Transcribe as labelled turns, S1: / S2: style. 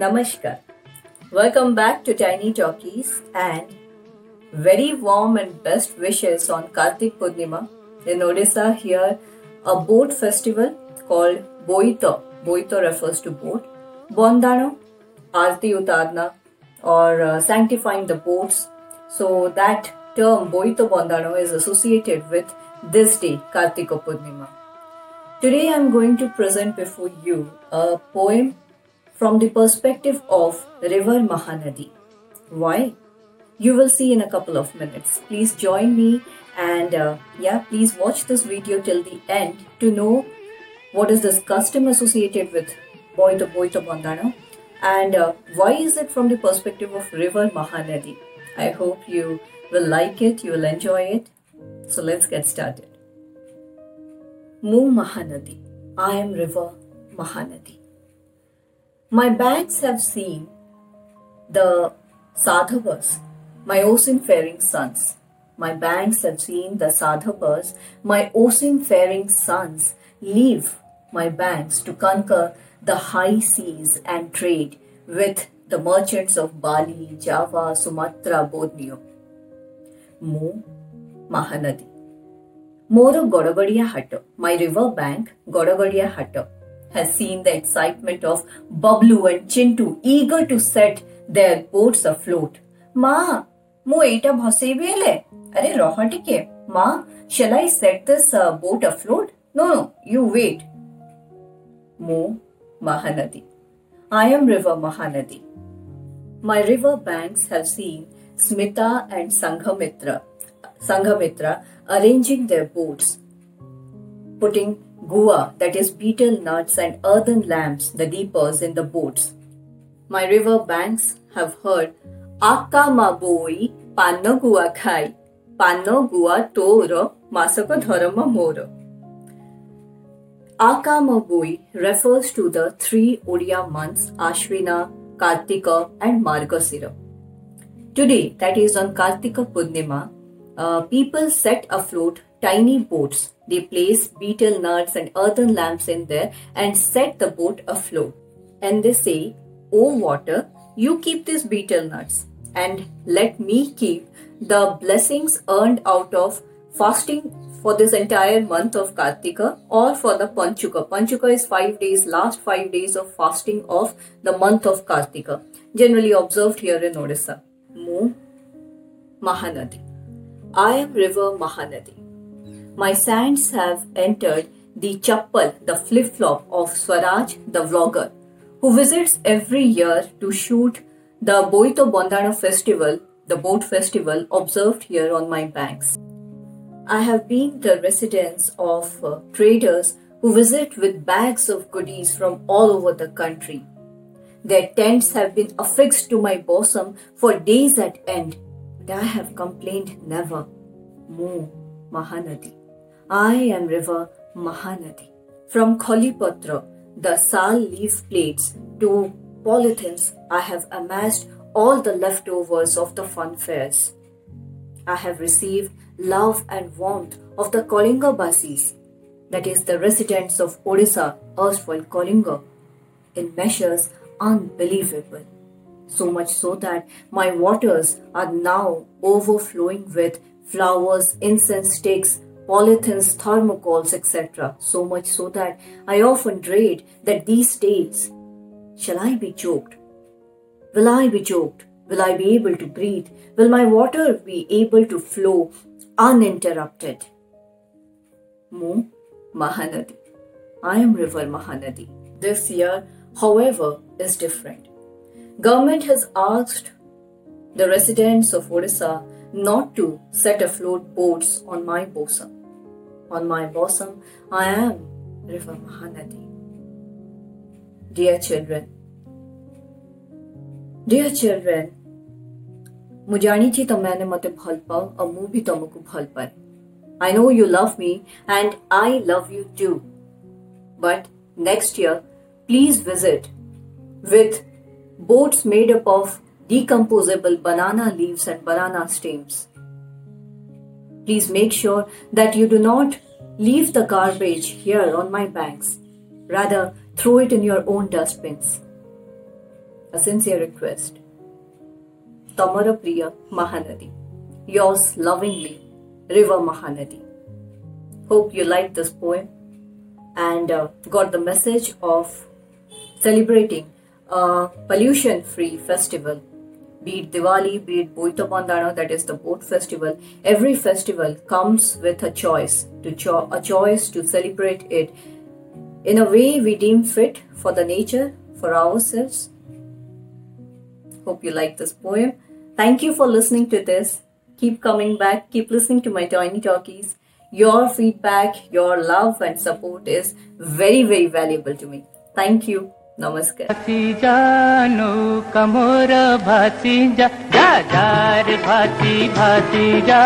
S1: Namaskar. Welcome back to Tiny Talkies and very warm and best wishes on Kartik Purnima in Odisha here a boat festival called Boito. Boito refers to boat. Bondano, Arti Utarna or uh, sanctifying the boats. So that term Boito Bondano is associated with this day, Kartika Purnima. Today I am going to present before you a poem from the perspective of River Mahanadi. Why? You will see in a couple of minutes. Please join me and uh, yeah, please watch this video till the end to know what is this custom associated with Boita Boita Bandana and uh, why is it from the perspective of River Mahanadi. I hope you will like it, you will enjoy it. So let's get started. Mu Mahanadi. I am River Mahanadi. My banks have seen the Sadhavas, my ocean faring sons. My banks have seen the Sadhavas, my ocean faring sons, leave my banks to conquer the high seas and trade with the merchants of Bali, Java, Sumatra, Borneo. Mu Mahanadi. Moro Godagodia Hatta, my river bank, Godagodia Hatta has seen the excitement of Bablu and Chintu eager to set their boats afloat. ମା ମୁଁ ଏଇଟା ଭସେଇବି ହେଲେ ଆରେ ରହ ଟିକେ ମା shall I set this uh, boat afloat? No, no, you wait. Mo Mahanadi. I am River Mahanadi. My river banks have seen Smita and Sanghamitra, Sanghamitra arranging their boats, putting Gua, that is betel nuts and earthen lamps, the deepers in the boats. My river banks have heard Akka maboi panno gua khai, panno gua toro masaka dharma moro. Akamaboi refers to the three Odia months Ashwina, Kartika, and Margasira. Today, that is on Kartika Purnima, uh, people set afloat tiny boats. They place betel nuts and earthen lamps in there and set the boat afloat. And they say, Oh water, you keep these betel nuts and let me keep the blessings earned out of fasting for this entire month of Kartika or for the Panchuka. Panchuka is five days, last five days of fasting of the month of Kartika, generally observed here in Odisha. Mu Mahanadi. I am river Mahanadi. My sands have entered the chappal, the flip flop of Swaraj, the vlogger, who visits every year to shoot the Boito Bondana festival, the boat festival observed here on my banks. I have been the residence of uh, traders who visit with bags of goodies from all over the country. Their tents have been affixed to my bosom for days at end, but I have complained never. Mu Mahanadi. I am river Mahanadi. From Kholipatra, the sal leaf plates, to polythenes, I have amassed all the leftovers of the fun fairs. I have received love and warmth of the Kalinga Basis, that is the residents of Odisha, erstwhile Kalinga, in measures unbelievable. So much so that my waters are now overflowing with flowers, incense sticks, polythenes, thermocols, etc. So much so that I often dread that these days, shall I be choked? Will I be choked? Will I be able to breathe? Will my water be able to flow uninterrupted? Mu Mahanadi. I am River Mahanadi. This year, however, is different. Government has asked the residents of Odisha not to set afloat boats on my bosom on my bosom, I am River Mahanadi. Dear children, dear children, હું જાણી છે તમે અને મતે ભલ પાવ અને હું બી તમકુ ભલ I know you love me and I love you too. But next year, please visit with boats made up of decomposable banana leaves and banana stems. Please make sure that you do not leave the garbage here on my banks. Rather, throw it in your own dustbins. a sincere request. Tamara Priya Mahanadi. Yours lovingly, River Mahanadi. Hope you liked this poem and uh, got the message of celebrating a pollution free festival. Be it Diwali, be it Boita Bandana, that is the boat festival. Every festival comes with a choice to cho- a choice to celebrate it in a way we deem fit for the nature, for ourselves. Hope you like this poem. Thank you for listening to this. Keep coming back, keep listening to my tiny talkies. Your feedback, your love, and support is very, very valuable to me. Thank you. Namaskar.
S2: भाती जा भाती जा जा जा रे भाती भाती जा